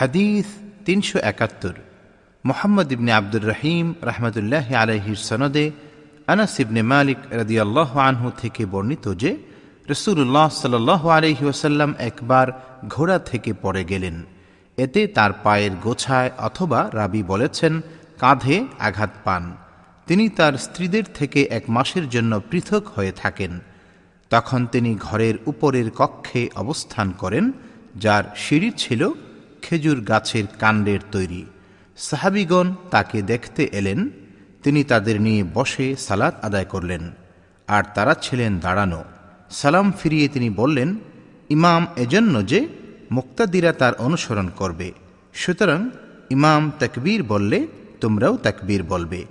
হাদিস তিনশো একাত্তর। মোহাম্মদ ইবনে আব্দুর রহিম রহমতুল্লাহ আলহির সনদে আনাস ইবনে মালিক রদিয়াল্লাহ আনহু থেকে বর্ণিত যে রসুল্লাহ সাল আলহি ওসাল্লাম একবার ঘোড়া থেকে পড়ে গেলেন। এতে তার পায়ের গোছায় অথবা রাবি বলেছেন, কাঁধে আঘাত পান। তিনি তার স্ত্রীদের থেকে এক মাসের জন্য পৃথক হয়ে থাকেন। তখন তিনি ঘরের উপরের কক্ষে অবস্থান করেন, যার সিঁড়ি ছিল খেজুর গাছের কাণ্ডের তৈরি। সাহাবিগণ তাকে দেখতে এলেন, তিনি তাদের নিয়ে বসে সালাত আদায় করলেন, আর তারা ছিলেন দাঁড়ানো। সালাম ফিরিয়ে তিনি বললেন, ইমাম এজন্য যে মুক্তাদিরা তার অনুসরণ করবে। সুতরাং ইমাম তাকবীর বললে তোমরাও তাকবীর বলবে।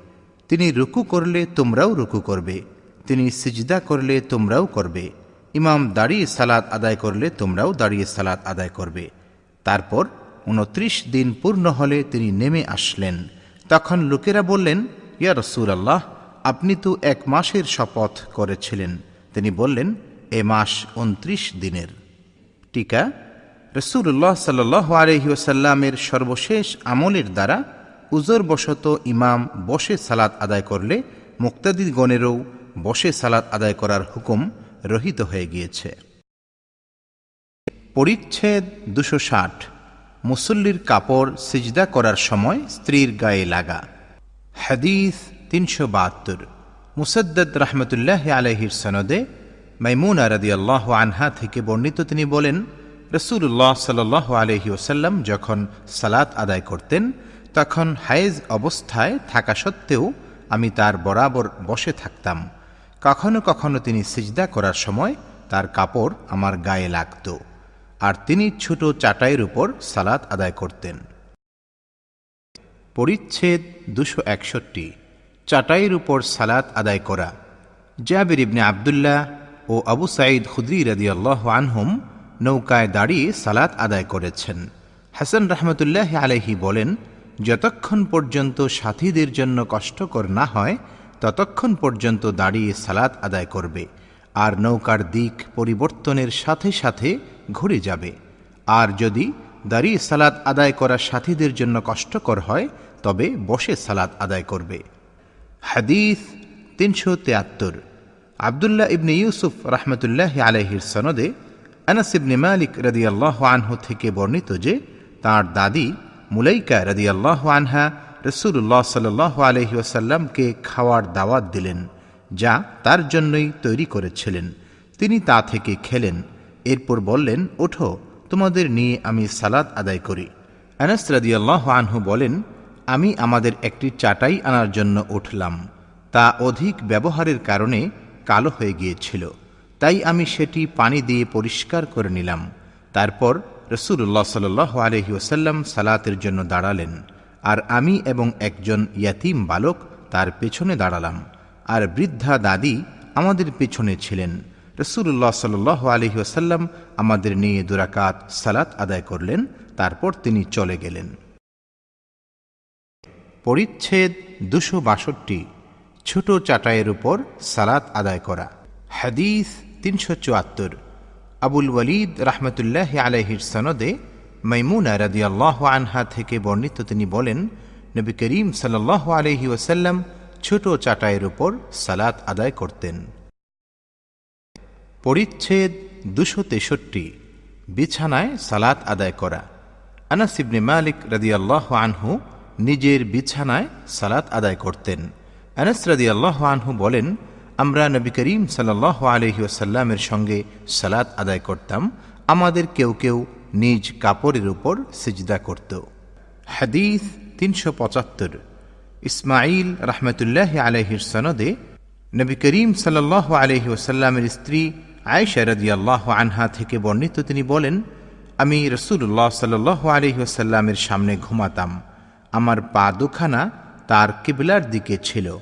তিনি রুকু করলে তোমরাও রুকু করবে। তিনি সিজদা করলে তোমরাও করবে। ইমাম দাঁড়িয়ে সালাত আদায় করলে তোমরাও দাঁড়িয়ে সালাত আদায় করবে। তারপর উনত্রিশ দিন পূর্ণ হলে তিনি নেমে আসলেন। তখন লোকেরা বললেন, ইয়া রসুল আল্লাহ আপনি তো এক মাসের শপথ করেছিলেন। তিনি বললেন, এ মাস উনত্রিশ দিনের। টিকা রসুল্লাহ সাল আলহিউসাল্লামের সর্বশেষ আমলের দ্বারা উজরবশত ইমাম বসে সালাত আদায় করলে মুক্তাদিগণেরও বসে সালাত আদায় করার হুকুম রহিত হয়ে গিয়েছে। পরিচ্ছেদ দুশো ষাট। মুসল্লির কাপড় সিজদা করার সময় স্ত্রীর গায়ে লাগা। হাদিস তিনশো বাহাত্তর। মুসদ্দদ রহমতুল্লাহ আলহির সনদে মাইমুনা রাদি আল্লাহ আনহা থেকে বর্ণিত তিনি বলেন রসুল্লাহ সাল আলহি ওসাল্লাম যখন সালাত আদায় করতেন, তখন হায়েজ অবস্থায় থাকা সত্ত্বেও আমি তার বরাবর বসে থাকতাম। কখনো কখনো তিনি সিজদা করার সময় তার কাপড় আমার গায়ে লাগত। আর তিনি ছোট চাটাইয়ের উপর সালাত আদায় করতেন। পরিচ্ছেদ দুশো একষট্টি, চাটাইয়ের উপর সালাত আদায় করা। জাবির ইবনে আবদুল্লাহ ও আবু সাঈদ খুদ্রি আল্লাহ আনহুম নৌকায় দাঁড়িয়ে সালাত আদায় করেছেন। হাসান রহমতুল্লাহ আলহি বলেন, যতক্ষণ পর্যন্ত সাথীদের জন্য কষ্টকর না হয়, ততক্ষণ পর্যন্ত দাঁড়িয়ে সালাত আদায় করবে। আর নৌকার দিক পরিবর্তনের সাথে সাথে ঘুরে যাবে। আর যদি দাঁড়িয়ে সালাত আদায় করা সাথীদের জন্য কষ্টকর হয়, তবে বসে সালাত আদায় করবে। হাদিস তিনশো তেয়াত্তর। আবদুল্লাহ ইবনে ইউসুফ রহমতুল্লাহ আলহির সনদে আনাস ইবনে মালিক রদিয়াল্লাহ আনহু থেকে বর্ণিত যে, তাঁর দাদি মুলাইকা রদিয়াল্লাহ আনহা রসুল্লাহ সাল আলহি ওসাল্লামকে খাওয়ার দাওয়াত দিলেন, যা তার জন্যই তৈরি করেছিলেন। তিনি তা থেকে খেলেন। এরপর বললেন, ওঠো, তোমাদের নিয়ে আমি সালাদ আদায় করি। আনাস রাদিয়াল্লাহ আনহু বলেন, আমি আমাদের একটি চাটাই আনার জন্য উঠলাম। তা অধিক ব্যবহারের কারণে কালো হয়ে গিয়েছিল। তাই আমি সেটি পানি দিয়ে পরিষ্কার করে নিলাম। তারপর রসুল্লাহ সাল আলহি ওসাল্লাম সালাতের জন্য দাঁড়ালেন। আর আমি এবং একজন ইয়াতিম বালক তার পেছনে দাঁড়ালাম। আর বৃদ্ধা দাদি আমাদের পেছনে ছিলেন। রসুল্লাহ সাল আলহি ওসাল্লাম আমাদের নিয়ে দুরাকাত সালাত আদায় করলেন, তারপর তিনি চলে গেলেন। পরিচ্ছেদ দুশো বাষট্টি, ছোট চাটাইয়ের উপর সালাত আদায় করা। হাদিস তিনশো চুয়াত্তর, আবুল ওয়ালিদ রহমতুল্লাহ আলহির সনদে মাইমুনা রাদিয়াল্লাহ আনহা থেকে বর্ণিত তিনি বলেন, নবী করিম সাল্লাহ আলহি ওসাল্লাম ছোট চাটাইয়ের উপর সালাত আদায় করতেন। পরিচ্ছেদ দুশো তেষট্টি, বিছানায় সালাত আদায় করা। আনাস ইবনে মালিক রাদিয়াল্লাহ আনহু নিজের বিছানায় সালাত আদায় করতেন। আনাস রাদিয়াল্লাহ আনহু বলেন, আমরা নবী করিম সাল্লাহ আলহি ওসাল্লামের সঙ্গে সালাত আদায় করতাম। আমাদের কেউ কেউ নিজ কাপড়ের উপর সিজদা করত। হাদিস তিনশো পঁচাত্তর। ইসমাইল রহমতুল্লাহ আলহির সনদে নবী করিম সাল্লাহ আলহি ওসাল্লামের স্ত্রী আয়েশা আল্লাহ আনহা থেকে বর্ণিত তিনি বলেন, আমি রসুল্লাহ সাল্লাহ আলহি ওসাল্লামের সামনে ঘুমাতাম। আমার পা দুখানা তার কিবলার দিকে ছিল।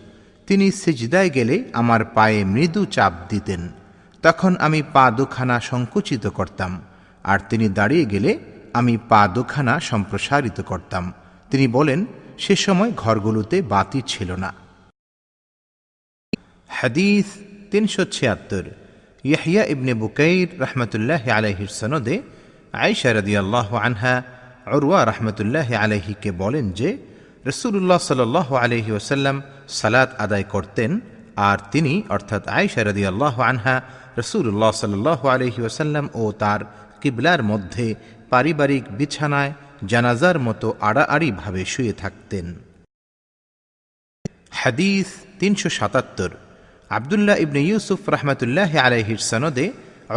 তিনি সিজদায় গেলে আমার পায়ে মৃদু চাপ দিতেন। তখন আমি পা দুখানা সংকুচিত করতাম। আর তিনি দাঁড়িয়ে গেলে আমি পা দুখানা সম্প্রসারিত করতাম। তিনি বলেন, সে সময় ঘরগুলোতে বাতি ছিল না। হাদিস তিনশো ছিয়াত্তর। ইয়াহিয়া ইবনে বুকাইর রহমতুল্লাহ আলহির সনদে আয়সা রদিয়াল্লাহ আনহা অরুয়া রহমতুল্লাহ আলহিকে বলেন যে রসুল্লাহ সাল আলহি ওসাল্লাম সালাত আদায় করতেন আর তিনি, অর্থাৎ আয়সা রদি আল্লাহ আনহা রসুল্লাহ সাল আলহি ওসাল্লাম ও তার কিবলার মধ্যে পারিবারিক বিছানায় জানাজার মতো আড়াআড়িভাবে শুয়ে থাকতেন। হাদিস তিনশো সাতাত্তর। আবদুল্লাহ ইবনে ইউসুফ রহমতুল্লাহ আলাইহির সনদে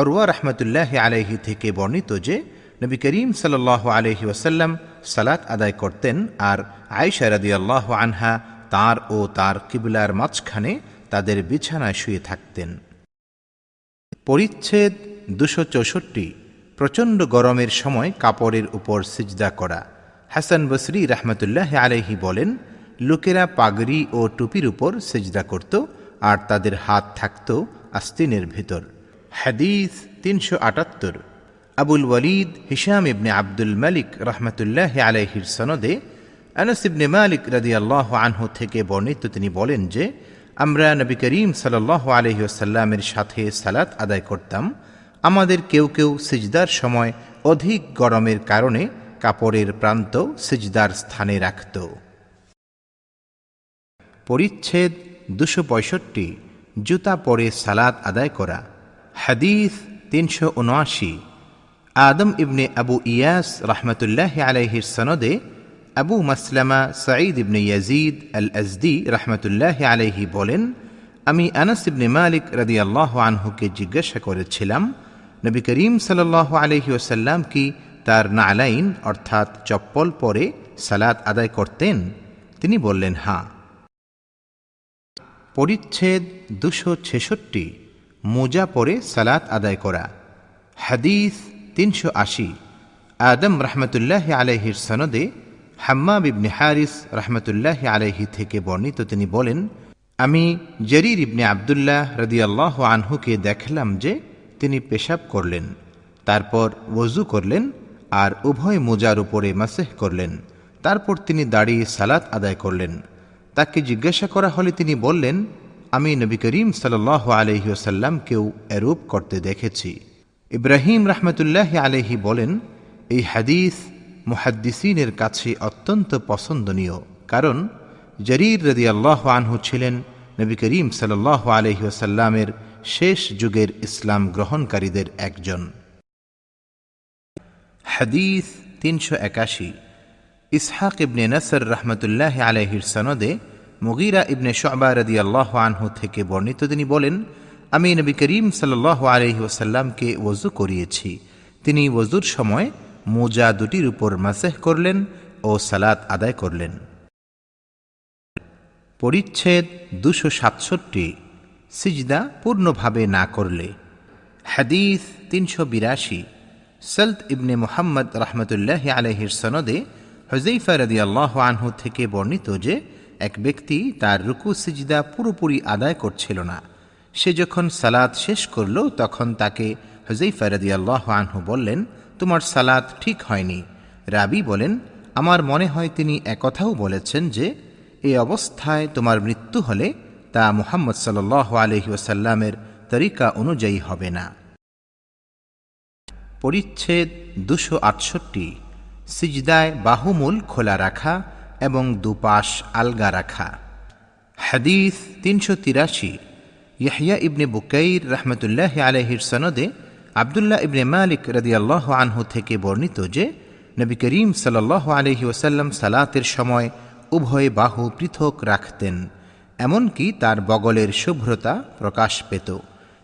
অরুয়া রহমতুল্লাহ আলাইহি থেকে বর্ণিত যে, নবী করিম সাল্লাহ আলহি ওসাল্লাম সালাত আদায় করতেন আর আয়সা রাদি আল্লাহ আনহা তার ও তার কিবলার মাঝখানে তাদের বিছানায় শুয়ে থাকতেন। পরিচ্ছেদ দুশো চৌষট্টি, প্রচণ্ড গরমের সময় কাপড়ের উপর সিজদা করা। হাসান বসরি রহমতুল্লাহ আলহি বলেন, লোকেরা পাগড়ি ও টুপির উপর সেজদা করত আর তাদের হাত থাকত আস্তিনের ভেতর। হাদিস তিনশো আটাত্তর। আবুল ওয়ালিদ হিসাম ইবনে আব্দুল মালিক রহমতুল্লাহ আলহির সনদে আনস ইবনে মালিক রাদি আল্লাহ আনহু থেকে বর্ণিত তিনি বলেন যে, আমরা নবী করিম সাল্লাহ আলহিউসাল্লামের সাথে সালাত আদায় করতাম। আমাদের কেউ কেউ সিজদার সময় অধিক গরমের কারণে কাপড়ের প্রান্ত সিজদার স্থানে রাখত। পরিচ্ছেদ দুশো পঁয়ষট্টি জুতা পরে সালাত আদায় করা। হাদিস তিনশো উনআশি। আদম ইবনে আবু ইয়াস রহমতুল্লাহ আলাইহির সনদে Abu Maslama Saeed ibn Yazid al Azdi রহমতুল্লাহ আলাইহি বলেন, আমি আনাস ইবনে মালিক রাদি আল্লাহ আনহুকে জিজ্ঞাসা করেছিলাম, নবী করিম সাল্লাহ আলহি ওসাল্লাম কি তার নালাইন অর্থাৎ চপ্পল পরে সালাত আদায় করতেন? তিনি বললেন হাঁ পরিচ্ছেদ দুশো ছেষট্টি, মোজা পরে সালাত আদায় করা। হাদিস তিনশো আশি। আদম রহমতুল্লাহ আলহির সনদে হাম্মাব ইবনে হারিস রহমতুল্লাহ আলহি থেকে বর্ণিত তিনি বলেন, আমি জরির ইবনে আবদুল্লাহ রদিয়াল্লাহ আনহুকে দেখলাম যে তিনি পেশাব করলেন, তারপর ওজু করলেন আর উভয় মোজার উপরে মাসেহ করলেন, তারপর তিনি দাঁড়িয়ে সালাত আদায় করলেন। তাকে জিজ্ঞাসা করা হলে তিনি বললেন, আমি নবী করিম সাল আলহিউসাল্লামকেও এরূপ করতে দেখেছি। ইব্রাহিম রহমতুল্লাহ আলহি বলেন, এই হাদিস মুহাদ্দিসিনের কাছে অত্যন্ত পছন্দনীয়, কারণ জরির রদি আল্লাহ আনহু ছিলেন নবী করিম সাল আলহিউসাল্লামের শেষ যুগের ইসলাম গ্রহণকারীদের একজন। হাদিস তিনশো একাশি। ইসহাক ইবনে নসর রহমতুল্লাহ আলহির সনদে মুগিরা ইবনে শবা রদি আল্লাহ আনহু থেকে বর্ণিত, তিনি বলেন, আমি নবী করিম সাল্লাহ আলহি ওসাল্লামকে ওজু করিয়েছি। তিনি ওজুর সময় মোজা দুটির উপর মাসেহ করলেন ও সালাত আদায় করলেন। পরিচ্ছেদ দুশো সাতষট্টি, সিজদা পূর্ণভাবে না করলে। হাদিস তিনশো বিরাশি সলত ইবনে মোহাম্মদ রহমতুল্লাহ আলহির সনদে হজৈফা রদি আনহু থেকে বর্ণিত যে, এক ব্যক্তি তার রুকু, সিজদা পুরোপুরি আদায় করছিল না। সে যখন সালাত শেষ করল, তখন তাকে হজৈফা রদি আল্লাহ আনহু বললেন, তোমার সালাত ঠিক হয়নি। রাবি বলেন, আমার মনে হয় তিনি একথাও বলেছেন যে এই অবস্থায় তোমার মৃত্যু হলে তা মুহাম্মদ সাল আলহি ওসাল্লামের তরিকা অনুযায়ী হবে না। পরিচ্ছেদ দুশো আটষট্টি। সিজদায় বাহুমূল খোলা রাখা এবং দুপাশ আলগা রাখা। হাদিস তিনশো তিরাশি। ইয়াহিয়া ইবনে বুকাইর রহমতুল্লাহ আলহির সনদে আবদুল্লাহ ইবনে মালিক রদিয়াল্লাহ আনহু থেকে বর্ণিত যে, নবী করিম সাল আলহি ওসাল্লাম সালাতের সময় উভয় বাহু পৃথক রাখতেন। এমনকি তার বগলের শুভ্রতা প্রকাশ পেত।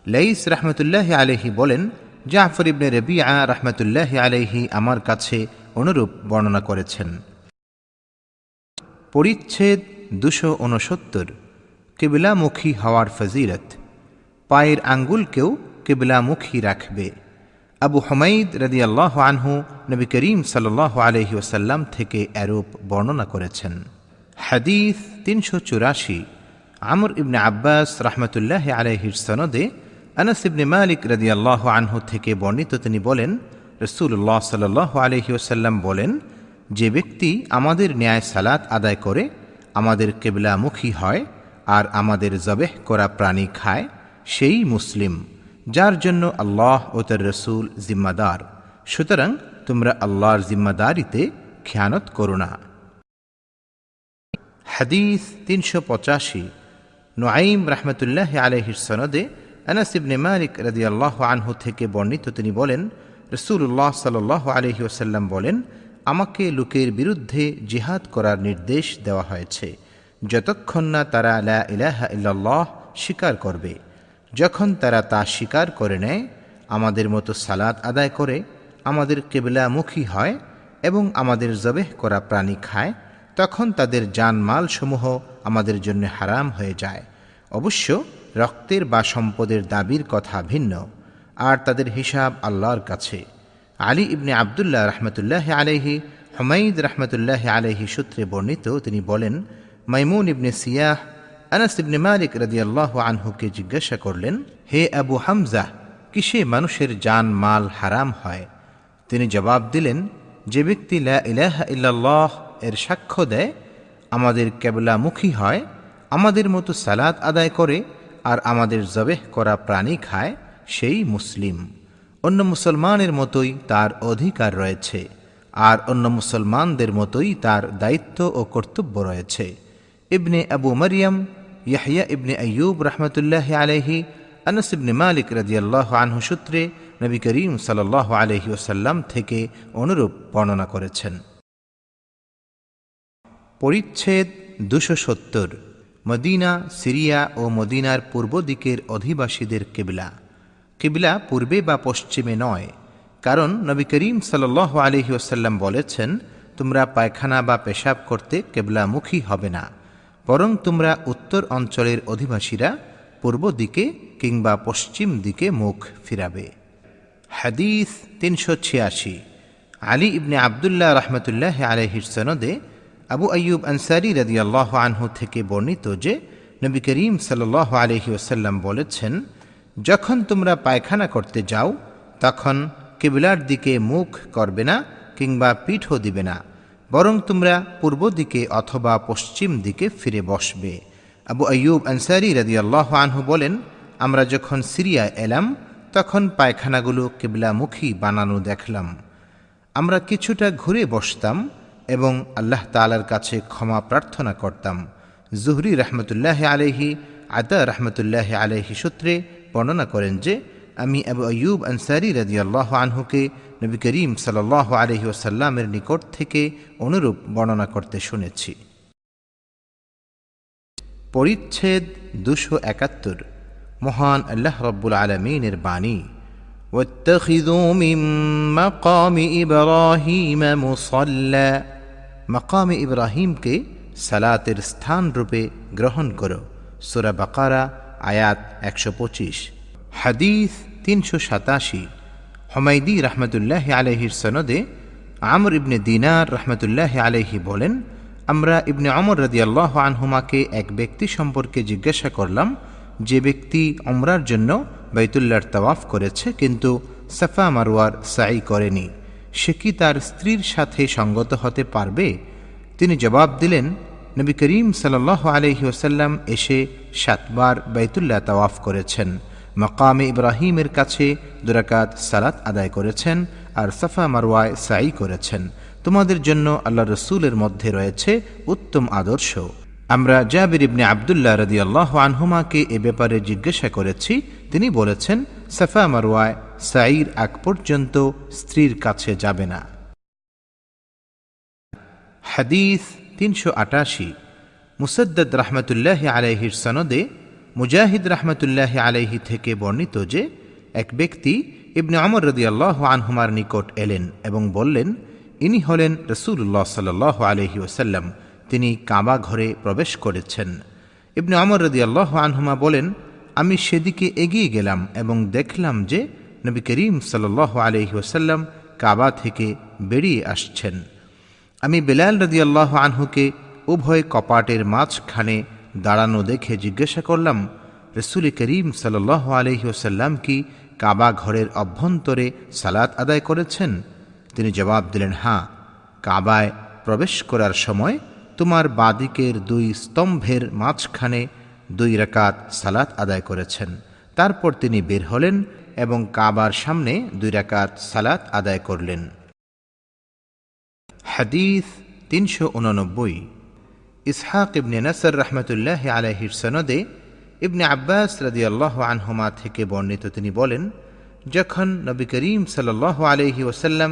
লেইস রহমতুল্লাহ আলহি বলেন, জাফর ইবনে রবিয়া রহমতুল্লাহ আলহি আমার কাছে অনুরূপ বর্ণনা করেছেন। পরিচ্ছেদ দুশো উনসত্তর কেবিলামুখী হওয়ার ফজিরত পায়ের আঙ্গুলকেও কেবিলামুখী রাখবে। আবু হমাইদ রদি আল্লাহ আনহু নবী করিম সাল আলহি ওসাল্লাম থেকে এরূপ বর্ণনা করেছেন। হাদিস তিনশো চুরাশি, আমর ইবনে আব্বাস রহমতুল্লাহ আলহির সনদে আনাস ইবনে মালিক আল্লাহ আনহু থেকে বর্ণিত তিনি বলেন রসুল্লাহ সাল আলহি ওসাল্লাম বলেন, যে ব্যক্তি আমাদের ন্যায় সালাত আদায় করে, আমাদের কেবলামুখী হয় আর আমাদের জবেহ করা প্রাণী খায়, সেই মুসলিম, যার জন্য আল্লাহ ও তার রসুল জিম্মাদার। সুতরাং তোমরা আল্লাহর জিম্মাদারিতে খেয়ানত করো না। হাদিস তিনশো পঁচাশি। নোয়াইম রহমতুল্লাহ আলহির সনদে আনাস ইবনে মালিক রাদিয়াল্লাহ আনহু থেকে বর্ণিত তিনি বলেন রসুল্লাহ সাল আলহি ওসাল্লাম বলেন, আমাকে লোকের বিরুদ্ধে জিহাদ করার নির্দেশ দেওয়া হয়েছে। যতক্ষণ না তারা লা ইলাহা ইল্লাল্লাহ স্বীকার করবে, যখন তারা তা স্বীকার করে নেয়, আমাদের মতো সালাদ আদায় করে, আমাদের কেবলামুখী হয় এবং আমাদের জবেহ করা প্রাণী খায়, তখন তাদের জানমালসমূহ আমাদের জন্য হারাম হয়ে যায়। অবশ্য রক্তের বা সম্পদের দাবির কথা ভিন্ন। আর তাদের হিসাব আল্লাহর কাছে। আলী ইবনে আবদুল্লাহ রহমতুল্লাহ আলহি হুমাইদ রহমতুল্লাহ আলহি সূত্রে বর্ণিত তিনি বলেন, মাইমুন ইবনে সিয়াহ, আনাস ইবনে মালিক রদিয়াল্লাহ আনহুকে জিজ্ঞাসা করলেন, হে আবু হামজা, কিসে মানুষের জান মাল হারাম হয়? তিনি জবাব দিলেন, যে ব্যক্তি ইলাহা ইল্লাল্লাহ এর সাক্ষ্য দেয়, আমাদের কেবলামুখী হয়, আমাদের মতো সালাদ আদায় করে, আর আমাদের জবেহ করা প্রাণী খায় সেই মুসলিম। অন্য মুসলমানের মতোই তার অধিকার রয়েছে, আর অন্য মুসলমানদের মতোই তার দায়িত্ব ও কর্তব্য রয়েছে। ইবনে আবু মারিয়াম ইয়াহিয়া ইবনে আয়ুব রহমতুল্লাহ আলহি আনস ইবনে মালিক রাজিয়াল্লাহ আনহু সূত্রে নবী করিম সাল্লাহ আলহি ওসাল্লাম থেকে অনুরূপ বর্ণনা করেছেন। পরিচ্ছেদ দুশো সত্তর, মদিনা, সিরিয়া ও মদিনার পূর্ব দিকের অধিবাসীদের কেবলা। কেবলা পূর্বে বা পশ্চিমে নয়। কারণ নবী করিম সাল্লাহ আলহি ওসাল্লাম বলেছেন, তোমরা পায়খানা বা পেশাব করতে কেবলামুখী হবে না। বরং তোমরা উত্তর অঞ্চলের অধিবাসীরা পূর্ব দিকে কিংবা পশ্চিম দিকে মুখ ফিরাবে। হাদিস তিনশো ছিয়াশি। আলী ইবনে আবদুল্লাহ রহমতুল্লাহ আলহির সনদে আবু আয়ুব আনসারি আল্লাহ আনহু থেকে বর্ণিত যে, নবী করিম সাল্লাহ আলহি ওসাল্লাম বলেছেন যখন তোমরা পায়খানা করতে যাও, তখন কেবিলার দিকে মুখ করবে না কিংবা পিঠও দিবে না, বরং তোমরা পূর্ব দিকে অথবা পশ্চিম দিকে ফিরে বসবে। আবু আয়ুব আনসারি আল্লাহ আনহু বলেন, আমরা যখন সিরিয়ায় এলাম, তখন পায়খানাগুলো কেবলামুখী বানানো দেখলাম। আমরা কিছুটা ঘুরে বসতাম এবং আল্লাহ তালার কাছে ক্ষমা প্রার্থনা করতাম। জুহরি রহমতুল্লাহ আলহি আদা রহমতুল্লাহ আলহি সূত্রে বর্ণনা করেন যে আমি আবু আয়ুব আনসারি আল্লাহ আনহুকে নবী করিম সাল আলহি ওসাল্লামের নিকট থেকে অনুরূপ বর্ণনা করতে শুনেছি পরিচ্ছেদ দুশো একাত্তর মহান আল্লাহ রব্বুল আলমিনের বাণী واتخذوا من مقام إبراهيم مصلى মকামে ইব্রাহিমকে সালাতের স্থান রূপে গ্রহণ করো সুরা বাকারা আয়াত একশো পঁচিশ। হাদিস তিনশো সাতাশি। হমাইদি রহমতুল্লাহ আলহির সনদে আমর ইবনে দিনার রহমতুল্লাহ আলহি বলেন, আমরা ইবনে অমর রদিয়াল্লাহ আনহুমাকে এক ব্যক্তি সম্পর্কে জিজ্ঞাসা করলাম, যে ব্যক্তি অমরার জন্য বাইতুল্লার তওয়াফ করেছে কিন্তু সাফা মারোয়ার সাই করেনি, সে কি তার স্ত্রীর সাথে সঙ্গত হতে পারবে? তিনি জবাব দিলেন নবী করিম সাল আলহি ওসাল্লাম এসে সাতবার বাইতুল্লাহ তাওয়াফ করেছেন। মকামে ইব্রাহিমের কাছে দুরাকাত সালাত আদায় করেছেন আর সাফা মারওয়ায় সাই করেছেন। তোমাদের জন্য আল্লাহ রসুলের মধ্যে রয়েছে উত্তম আদর্শ। আমরা জাবির ইবনে আবদুল্লাহ রদি আল্লাহ আনহুমাকে এ ব্যাপারে জিজ্ঞাসা করেছি। তিনি বলেছেন, সাফা মারওয়ায় সাইর আগ পর্যন্ত স্ত্রীর কাছে যাবে না। হাদিস তিনশো আটাশি। মুসদ্দদ রহমতুল্লাহ আলাইহির সনদে মুজাহিদ রহমতুল্লাহ আলাইহি থেকে বর্ণিত যে এক ব্যক্তি ইবনে অমর রদি আল্লাহ আনহুমার নিকট এলেন এবং বললেন, ইনি হলেন রসুল্লাহ সাল আলহি ওসাল্লাম তিনি কাবা ঘরে প্রবেশ করেছেন। ইবনে অমর রদি আল্লাহ আনহুমা বলেন, আমি সেদিকে এগিয়ে গেলাম এবং দেখলাম যে নবী করিম সাল আলহি ওসাল্লাম কাবা থেকে বেরিয়ে আসছেন। আমি বেলাল রদি আল্লাহ আনহুকে উভয় কপাটের মাঝখানে দাঁড়ানো দেখে জিজ্ঞাসা করলাম, রসুল করিম সাল আলহি ওসাল্লাম কি কাবা ঘরের অভ্যন্তরে সালাত আদায় করেছেন? তিনি জবাব দিলেন হাঁ কাবায় প্রবেশ করার সময় তোমার বাদিকের দুই স্তম্ভের মাঝখানে দুই রাকাত সালাত আদায় করেছেন। তারপর তিনি বের হলেন এবং কাবার সামনে দুই রাকাত সালাত আদায় করলেন। হাদিস তিনশো উননব্বই। ইসহাক ইবনে নাসর রহমতুল্লাহ আলাহির সনদে ইবনে আব্বাস রাদিয়াল্লাহ আনহুমা থেকে বর্ণিত তিনি বলেন, যখন নবী করিম সাল্লাহ আলহি ওসাল্লাম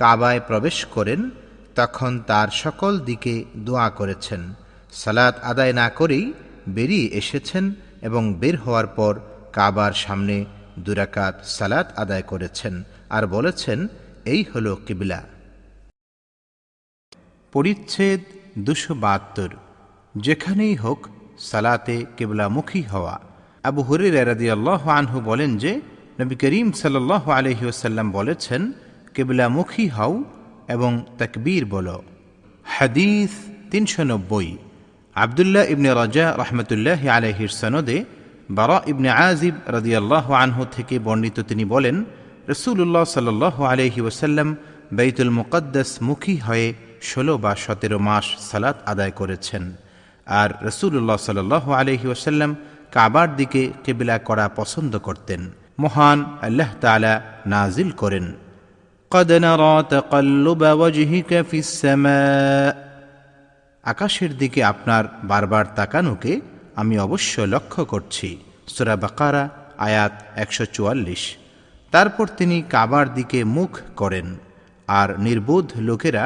কাবায় প্রবেশ করেন, তখন তার সকল দিকে দোয়া করেছেন। সালাত আদায় না করেই বেরিয়ে এসেছেন এবং বের হওয়ার পর কাবার সামনে দুরাকাত সালাত আদায় করেছেন আর বলেছেন, এই হলো কিবিলা। পরিচ্ছেদ দুশো বাহাত্তর, যেখানেই হোক সালাতে কেবলামুখী হওয়া। আবু হরির রাদি আল্লাহ আনহু বলেন যে, নবী করিম সাল্লাহ আলহি ওসাল্লাম বলেছেন, কেবলামুখী হও এবং তকবীর বলো। হাদিস তিনশো নব্বই, আবদুল্লাহ ইবনে রাজা রহমতুল্লাহ আলহির সনদে বারা ইবনে আজিব রাদিয়াল্লাহ আনহু থেকে বর্ণিত তিনি বলেন রসুল্লাহ সাল্লাহ আলহি ওসাল্লাম বেতুল মুকদ্দাস মুখী হয়ে ষোলো বা সতেরো মাস সালাত আদায় করেছেন আর রসুল্লাহ সাল আলহি ওসাল্লাম কাবার দিকে কেবিলা করা পছন্দ করতেন মহান আল্লাহ তালা নাজিল করেন قد نرى تقلب وجهك في السماء আকাশের দিকে আপনার বারবার তাকানোকে আমি অবশ্য লক্ষ্য করছি সুরা বাকারা আয়াত একশো চুয়াল্লিশ তারপর তিনি কাবার দিকে মুখ করেন আর নির্বোধ লোকেরা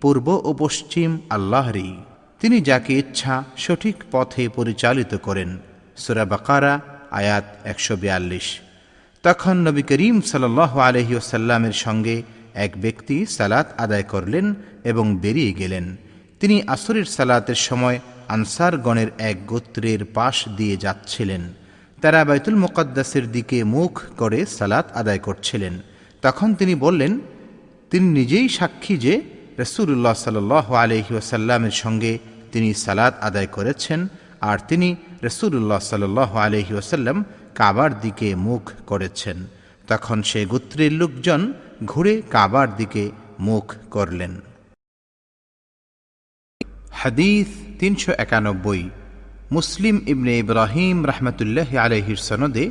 পূর্ব ও পশ্চিম আল্লাহরই। তিনি যাকে ইচ্ছা সঠিক পথে পরিচালিত করেন। সুরা বাকারা, আয়াত একশো বিয়াল্লিশ। তখন নবী করিম সাল্লাহ আলহিউসাল্লামের সঙ্গে এক ব্যক্তি সালাত আদায় করলেন এবং বেরিয়ে গেলেন। তিনি আসরের সালাতের সময় আনসারগণের এক গোত্রের পাশ দিয়ে যাচ্ছিলেন। তারা বাইতুল মোকাদ্দাসের দিকে মুখ করে সালাত আদায় করছিলেন। তখন তিনি বললেন, তিনি নিজেই সাক্ষী যে রসুল্লাহ সাল আলহি ওসাল্লামের সঙ্গে তিনি সালাত আদায় করেছেন আর তিনি রসুল্লাহ সাল আলহি ওসাল্লাম কাবার দিকে মুখ করেছেন। তখন সে গোত্রের লোকজন ঘুরে কাবার দিকে মুখ করলেন। হাদিস তিনশো একানব্বই। মুসলিম ইবনে ইব্রাহিম রহমতুল্লাহ আলহির সনদে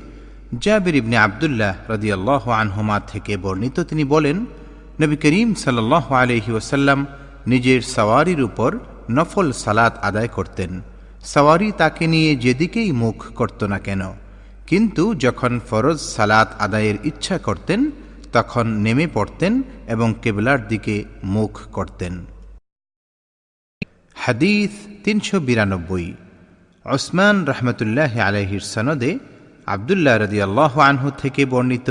জাবির ইবনে আবদুল্লাহ রদিয়াল্লাহ আনহুমা থেকে বর্ণিত তিনি বলেন নবী করিম সাল্লাহ আলহি ওসাল্লাম নিজের সওয়ারির উপর নফল সালাত আদায় করতেন। সওয়ারি তাকে নিয়ে যেদিকেই মুখ করত না কেন, কিন্তু যখন ফরজ সালাত আদায়ের ইচ্ছা করতেন, তখন নেমে পড়তেন এবং কেবলার দিকে মুখ করতেন। হাদিস তিনশো বিরানব্বই। ওসমান রহমতুল্লাহ আলহির সনদে আবদুল্লাহ রদি আল্লাহ আনহু থেকে বর্ণিত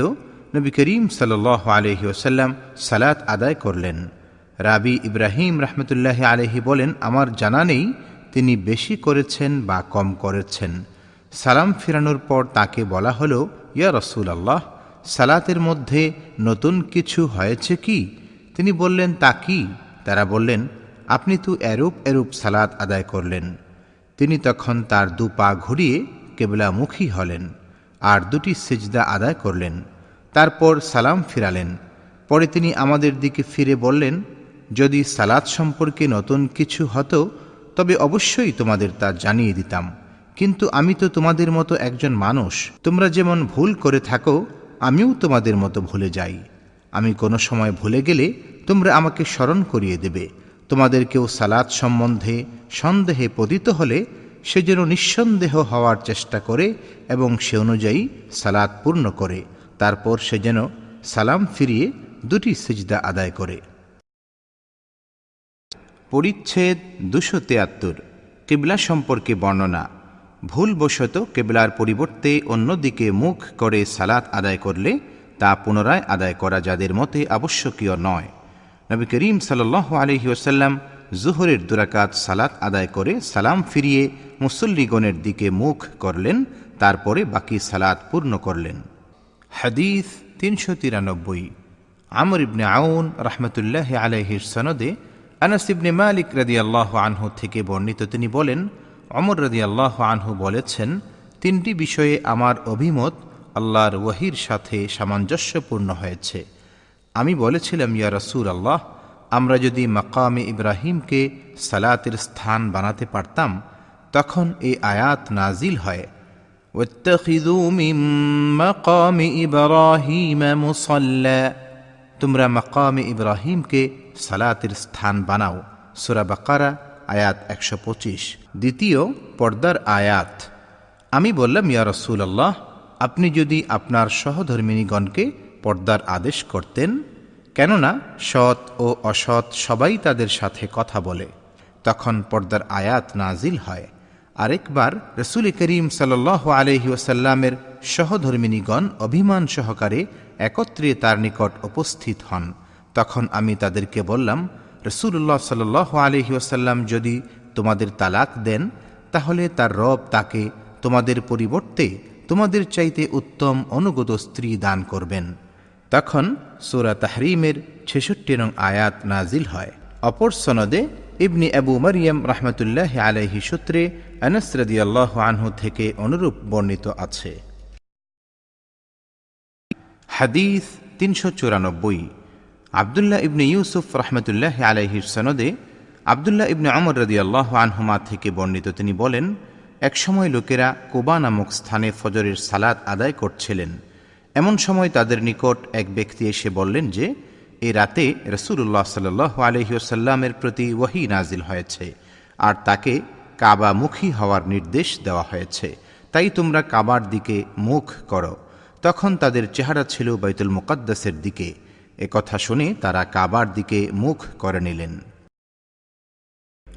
নবী করিম সাল আলহি ওসাল্লাম সালাত আদায় করলেন। রাবি ইব্রাহিম রহমতুল্লাহ আলহি বলেন, আমার জানা নেই তিনি বেশি করেছেন বা কম করেছেন। সালাম ফিরানোর পর তাকে বলা হলো, ইয়া রসুল আল্লাহ সালাতের মধ্যে নতুন কিছু হয়েছে কি? তিনি বললেন, তা কি? তারা বললেন, আপনি তো এরূপ এরূপ সালাত আদায় করলেন। তিনি তখন তার দু পা ঘুরিয়ে কেবলামুখী হলেন আর দুটি সিজদা আদায় করলেন। তারপর সালাম ফিরালেন। পরে তিনি আমাদের দিকে ফিরে বললেন, যদি সালাদ সম্পর্কে নতুন কিছু হতো, তবে অবশ্যই তোমাদের তা জানিয়ে দিতাম। কিন্তু আমি তো তোমাদের মতো একজন মানুষ। তোমরা যেমন ভুল করে থাকো, আমিও তোমাদের মতো ভুলে যাই। আমি কোনো সময় ভুলে গেলে তোমরা আমাকে স্মরণ করিয়ে দেবে। তোমাদের কেউ সালাত সম্বন্ধে সন্দেহে পতিত হলে সে যেন নিঃসন্দেহ হওয়ার চেষ্টা করে এবং সে অনুযায়ী সালাদ পূর্ণ করে। তারপর সে যেন সালাম ফিরিয়ে দুটি সিজদা আদায় করে। পরিচ্ছেদ দুশো তেয়াত্তর, কেবলা সম্পর্কে বর্ণনা। ভুলবশত কেবলার পরিবর্তে অন্যদিকে মুখ করে সালাত আদায় করলে তা পুনরায় আদায় করা যাদের মতে আবশ্যকীয় নয়। নবী করিম সাল আলহি ওসাল্লাম জুহরের দুরাকাত সালাত আদায় করে সালাম ফিরিয়ে মুসল্লিগণের দিকে মুখ করলেন, তারপরে বাকি সালাত পূর্ণ করলেন। হাদিস তিনশো তিরানব্বই। আমর ইবনে আউন রহমতুল্লাহ আলহির সনদে আনাস ইবনে মালিক আল্লাহ আনহু থেকে বর্ণিত তিনি বলেন, অমর রাদিয়াল্লাহু আনহু বলেছেন, তিনটি বিষয়ে আমার অভিমত আল্লাহর ওয়াহির সাথে সামঞ্জস্যপূর্ণ হয়েছে। আমি বলেছিলাম, ইয়া রসুল আল্লাহ আমরা যদি মাকামে ইব্রাহিমকে সালাতের স্থান বানাতে পারতাম, তখন এই আয়াত নাজিল হয়। واتخذوا من مقام إبراهيم مصلى তোমরা মাকামে ইব্রাহিমকে সালাতের স্থান বানাও সুরা বাকারা আয়াত একশো পঁচিশ দ্বিতীয় পর্দার আয়াত আমি বললাম ইয়া রসুল আল্লাহ আপনি যদি আপনার সহধর্মিনীগণকে পর্দার আদেশ করতেন কেননা সৎ ও অসৎ সবাই তাদের সাথে কথা বলে তখন পর্দার আয়াত নাজিল হয় আরেকবার রসুল করিম সাল আলহি ওসাল্লামের সহধর্মিনীগণ অভিমান সহকারে একত্রে তার নিকট উপস্থিত হন। তখন আমি তাদেরকে বললাম রসুল্লাহ সাল আলহি ওসাল্লাম যদি তোমাদের তালাক দেন, তাহলে তার রব তাকে তোমাদের পরিবর্তে তোমাদের চাইতে উত্তম অনুগত স্ত্রী দান করবেন। তখন সুরা তাহরিমের ছেষট্টি নং আয়াত নাজিল হয়। অপর সনদে ইবনি আবু মারিয়াম রহমতুল্লাহ আলাইহি সূত্রে আনহু থেকে অনুরূপ বর্ণিত আছে। হাদিস তিনশো চুরানব্বই। আবদুল্লাহ ইবনে ইউসুফ রহমতুল্লাহ আলাইহির সনদে আবদুল্লাহ ইবনে আমর রদিয়াল্লাহ আনহুমা থেকে বর্ণিত তিনি বলেন, একসময় লোকেরা কোবা নামক স্থানে ফজরের সালাত আদায় করছিলেন। এমন সময় তাদের নিকট এক ব্যক্তি এসে বললেন যে, এ রাতে রসুল্লাহ সাল আলহিউসাল্লামের প্রতি ওয়াহি নাজিল হয়েছে, আর তাকে কাবামুখী হওয়ার নির্দেশ দেওয়া হয়েছে। তাই তোমরা কাবার দিকে মুখ করো। তখন তাদের চেহারা ছিল বাইতুল মুকদ্দাসের দিকে। কথা শুনে তারা কাবার দিকে মুখ করে নিলেন।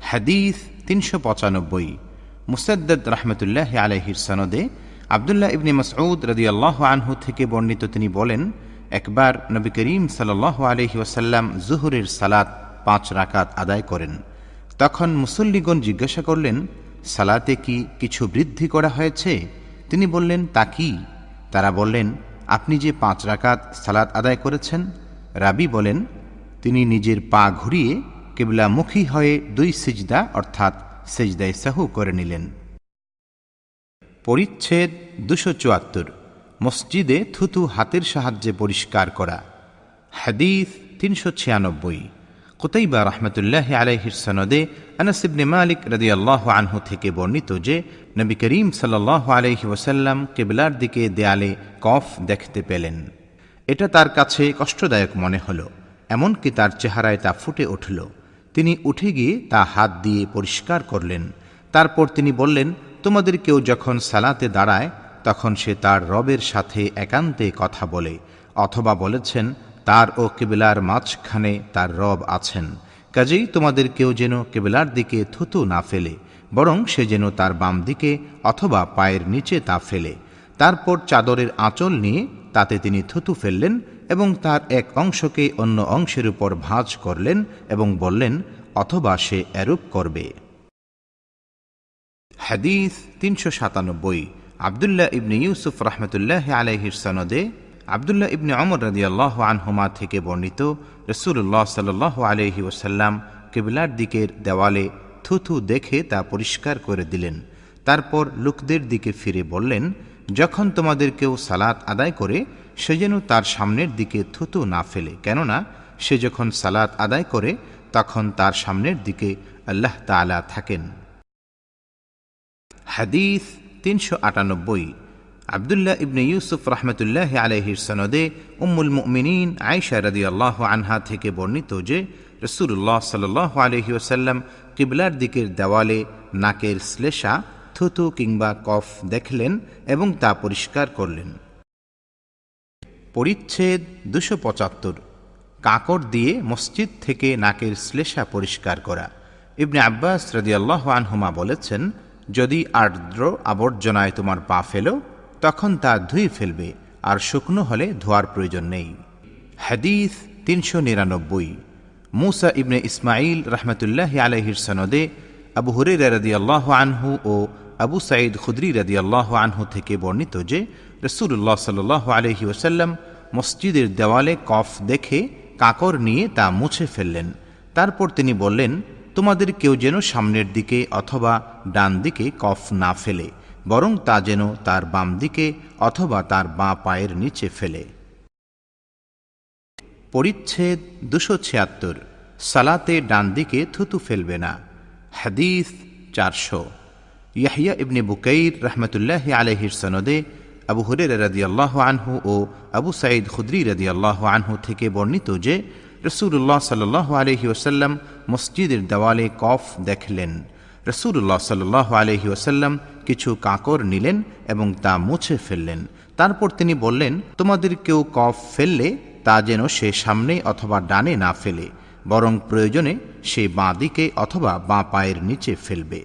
হাদিস তিনশো পঁচানব্বই। মুসাদ্দ রহমতুল্লাহ আলহির সনদে আবদুল্লাহ ইবনি মসউদ রদিয়াল্লাহ আনহু থেকে বর্ণিত তিনি বলেন, একবার নবী করিম সাল আলহি ওসাল্লাম জুহুরের সালাত পাঁচ রাকাত আদায় করেন। তখন মুসল্লিগণ জিজ্ঞাসা করলেন, সালাতে কি কিছু বৃদ্ধি করা হয়েছে? তিনি বললেন, তা কি? তারা বললেন, আপনি যে পাঁচ রাকাত সালাত আদায় করেছেন? রাবি বলেন, তিনি নিজের পা ঘুরিয়ে কেবলামুখী হয়ে দুই সিজদা, অর্থাৎ সেজদায় সাহু করে নিলেন। পরিচ্ছেদ দুশো চুয়াত্তর, মসজিদে থুতু হাতের সাহায্যে পরিষ্কার করা, হাদিস তিনশো ছিয়ানব্বই। কুতাইবা রহমতুল্লাহ আলাইহির সনদে আনাসিবনে মালিক রদি আল্লাহ আনহু থেকে বর্ণিত যে, নবী করিম সাল্লাহ আলহি ওসাল্লাম কেবলার দিকে দেয়ালে কফ দেখতে পেলেন। এটা তার কাছে কষ্টদায়ক মনে হল, এমনকি তার চেহারায় তা ফুটে উঠল। তিনি উঠে গিয়ে তা হাত দিয়ে পরিষ্কার করলেন। তারপর তিনি বললেন, তোমাদের কেউ যখন সালাতে দাঁড়ায়, তখন সে তার রবের সাথে একান্তে কথা বলে, অথবা বলেছেন তার ও কেবেলার মাঝখানে তার রব আছেন। কাজেই তোমাদের কেউ যেন কেবেলার দিকে থুতু না ফেলে, বরং সে যেন তার বাম দিকে অথবা পায়ের নিচে তা ফেলে। তারপর চাদরের আঁচল নিয়ে তাতে তিনি থুতু ফেললেন এবং তার এক অংশকে অন্য অংশের উপর ভাঁজ করলেন এবং বললেন, অথবা সে এরূপ করবে। হাদিস তিনশো সাতানব্বই। আবদুল্লাহ ইবনে ইউসুফ রহমতুল্লাহ আলহির সনদে আবদুল্লাহ ইবনে অমর রদিয়াল্লাহ আনহুমা থেকে বর্ণিত রসুল্লাহ সাল আলহি ওসাল্লাম কেবিলার দিকের দেওয়ালে থুথু দেখে তা পরিষ্কার করে দিলেন। তারপর লোকদের দিকে ফিরে বললেন, যখন তোমাদের কেউ সালাত আদায় করে, সে যেন তার সামনের দিকে থুতু না ফেলে। কেননা, সে যখন সালাত আদায় করে, তখন তার সামনের দিকে আল্লাহ তালা থাকেন। হাদিস তিনশো আটানব্বই। আবদুল্লাহ ইবনে ইউসুফ রহমতুল্লাহ আলহির সনদে উম্মুল মুমিনিন আয়সা রদি আল্লাহ আনহা থেকে বর্ণিত যে রসুল্লাহ সাল আলহি ওসাল্লাম কিবলার দিকের দেওয়ালে নাকের শ্লেষা, থুতু কিংবা কফ দেখলেন এবং তা পরিষ্কার করলেন। পরিচ্ছেদ দুশো পঁচাত্তর। কাকড় দিয়ে মসজিদ থেকে নাকের শ্লেষা পরিষ্কার করা। ইবনে আব্বাস রদিয়াল্লাহ আনহুমা বলেছেন, যদি আর্দ্র আবর্জনায় তোমার পা ফেলো তখন তা ধুয়ে ফেলবে, আর শুকনো হলে ধোয়ার প্রয়োজন নেই। হাদিস তিনশো নিরানব্বই। মুসা ইবনে ইসমাইল রহমতুল্লাহ আলহির সনদে আবু হুরে রাদি আল্লাহ আনহু ও আবু সাঈদ খুদ্রি রাদি আল্লাহ আনহু থেকে বর্ণিত যে রসুল্লাহ সাল আলহি ওসাল্লাম মসজিদের দেওয়ালে কফ দেখে কাকর নিয়ে তা মুছে ফেললেন। তারপর তিনি বললেন, তোমাদের কেউ যেন সামনের দিকে অথবা ডান দিকে কফ না ফেলে বরং তা যেন তার বাম দিকে অথবা তার বাঁ পায়ের নিচে ফেলে। পরিচ্ছেদ দুশো ছিয়াত্তর। সালাতে ডান দিকে থুতু ফেলবে না। হাদিস চারশো। ইয়াহিয়া ইবনে বুকাইর রহমতুল্লাহ আলহির সনদে আবু হরে হুরের রাদিয়াল্লাহ আনহু ও আবু সাঈদ খুদ্রি রাদিয়াল্লাহ আনহু থেকে বর্ণিত যে রসুল্লাহ সাল্লাহ আলহি ওসাল্লাম মসজিদের দেওয়ালে কফ দেখলেন। রসুল্লাহ সাল্লাহ আলহি ওসাল্লাম কিছু কাঁকড় নিলেন এবং তা মুছে ফেললেন। তারপর তিনি বললেন, তোমাদের কেউ কফ ফেললে তা যেন সে সামনে অথবা ডানে না ফেলে, বরং প্রয়োজনে সে বাঁ দিকে অথবা বাঁ পায়ের নিচে ফেলবে।